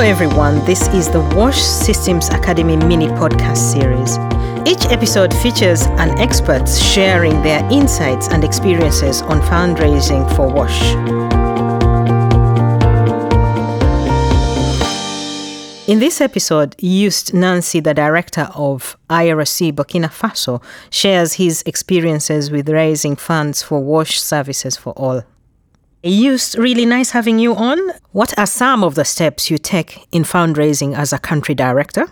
Hello, everyone. This is the WASH Systems Academy mini podcast series. Each episode features an expert sharing their insights and experiences on fundraising for WASH. In this episode, Juste Nansi, the director of IRC Burkina Faso, shares his experiences with raising funds for WASH services for all. Juste, really nice having you on. What are some of the steps you take in fundraising as a country director?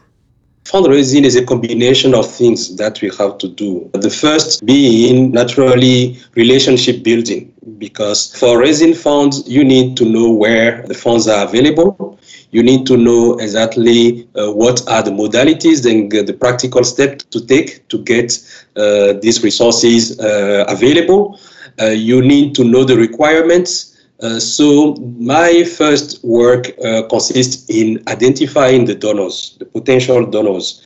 Fundraising is a combination of things that we have to do. The first being naturally relationship building, because for raising funds, you need to know where the funds are available. You need to know exactly uh, what are the modalities and the practical steps to take to get uh, these resources uh, available. Uh, you need to know the requirements. Uh, so my first work uh, consists in identifying the donors, the potential donors,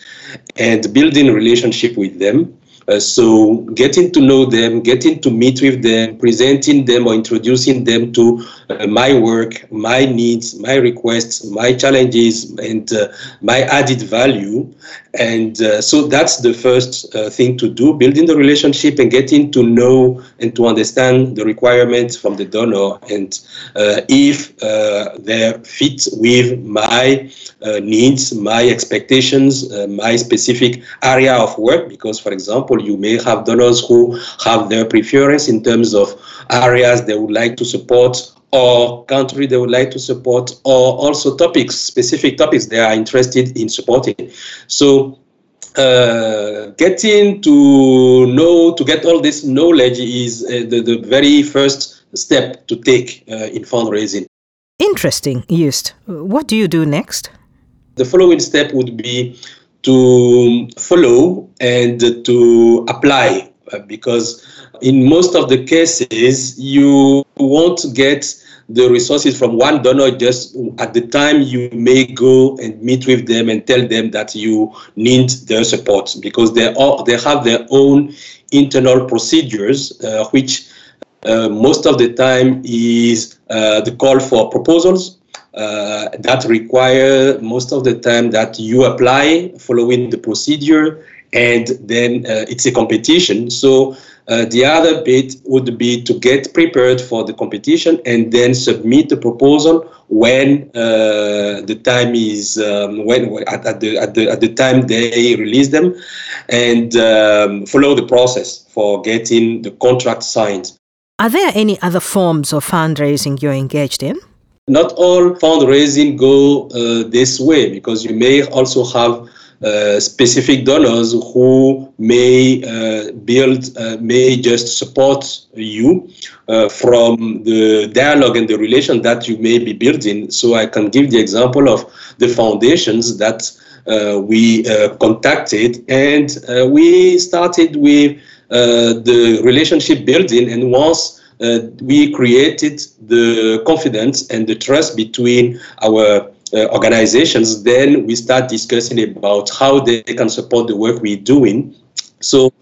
and building relationship with them. Uh, so getting to know them, getting to meet with them, presenting them or introducing them to uh, my work, my needs, my requests, my challenges, and uh, my added value. And uh, so that's the first uh, thing to do, building the relationship and getting to know and to understand the requirements from the donor and uh, if they fit with my needs, my expectations, my specific area of work. Because, for example, you may have donors who have their preference in terms of areas they would like to support or country they would like to support or also topics, specific topics they are interested in supporting. So uh, getting to know, to get all this knowledge is uh, the, the very first step to take uh, in fundraising. Interesting, Juste. What do you do next? The following step would be to follow and to apply uh, because in most of the cases you won't get the resources from one donor just at the time you may go and meet with them and tell them that you need their support because they all they have their own internal procedures uh, which uh, most of the time is uh, the call for proposals uh, that require most of the time that you apply following the procedure and then uh, it's a competition. So uh, the other bit would be to get prepared for the competition and then submit the proposal when uh, the time is um, when at, at, the, at the at the time they release them, and um, follow the process for getting the contract signed. Are there any other forms of fundraising you're engaged in? Not all fundraising go uh, this way because you may also have specific donors who may uh, build, uh, may just support you uh, from the dialogue and the relation that you may be building. So I can give the example of the foundations that uh, we contacted, and we started with the relationship building, and once uh, we created the confidence and the trust between our uh, organizations, then we start discussing about how they can support the work we're doing. So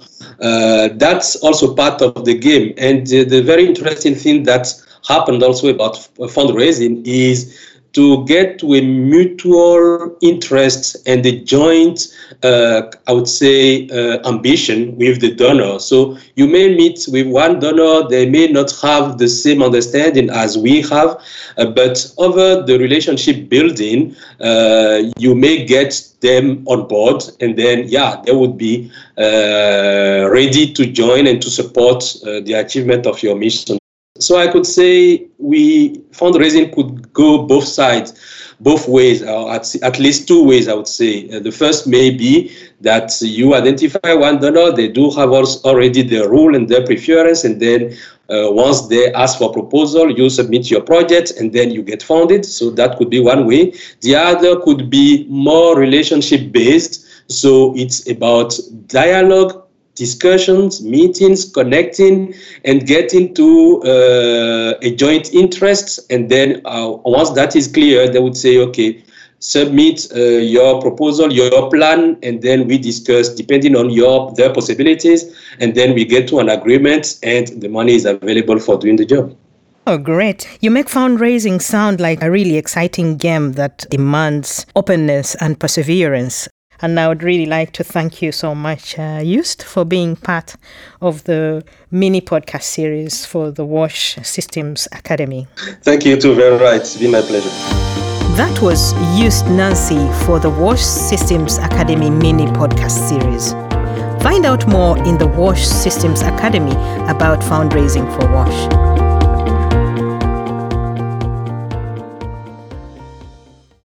uh, that's also part of the game. And the very interesting thing that happened also about fundraising is to get to a mutual interest and a joint, uh, I would say, uh, ambition with the donor. So you may meet with one donor, they may not have the same understanding as we have, uh, but over the relationship building, uh, you may get them on board, and then yeah, they would be uh, ready to join and to support uh, the achievement of your mission. So I could say we fundraising could go both sides, both ways, or at, at least two ways, I would say. Uh, the first may be that you identify one donor, they do have already their rule and their preference, and then uh, once they ask for proposal, you submit your project and then you get funded. So that could be one way. The other could be more relationship based. So it's about dialogue discussions, meetings, connecting, and getting to uh, a joint interest. And then uh, once that is clear, they would say, okay, submit uh, your proposal, your plan, and then we discuss depending on your their possibilities, and then we get to an agreement, and the money is available for doing the job. Oh, great. You make fundraising sound like a really exciting game that demands openness and perseverance. And I would really like to thank you so much, uh, Juste, for being part of the mini podcast series for the WASH Systems Academy. Thank you too, Vera. Right, it's been my pleasure. That was Juste Nansi for the WASH Systems Academy mini podcast series. Find out more in the WASH Systems Academy about fundraising for WASH.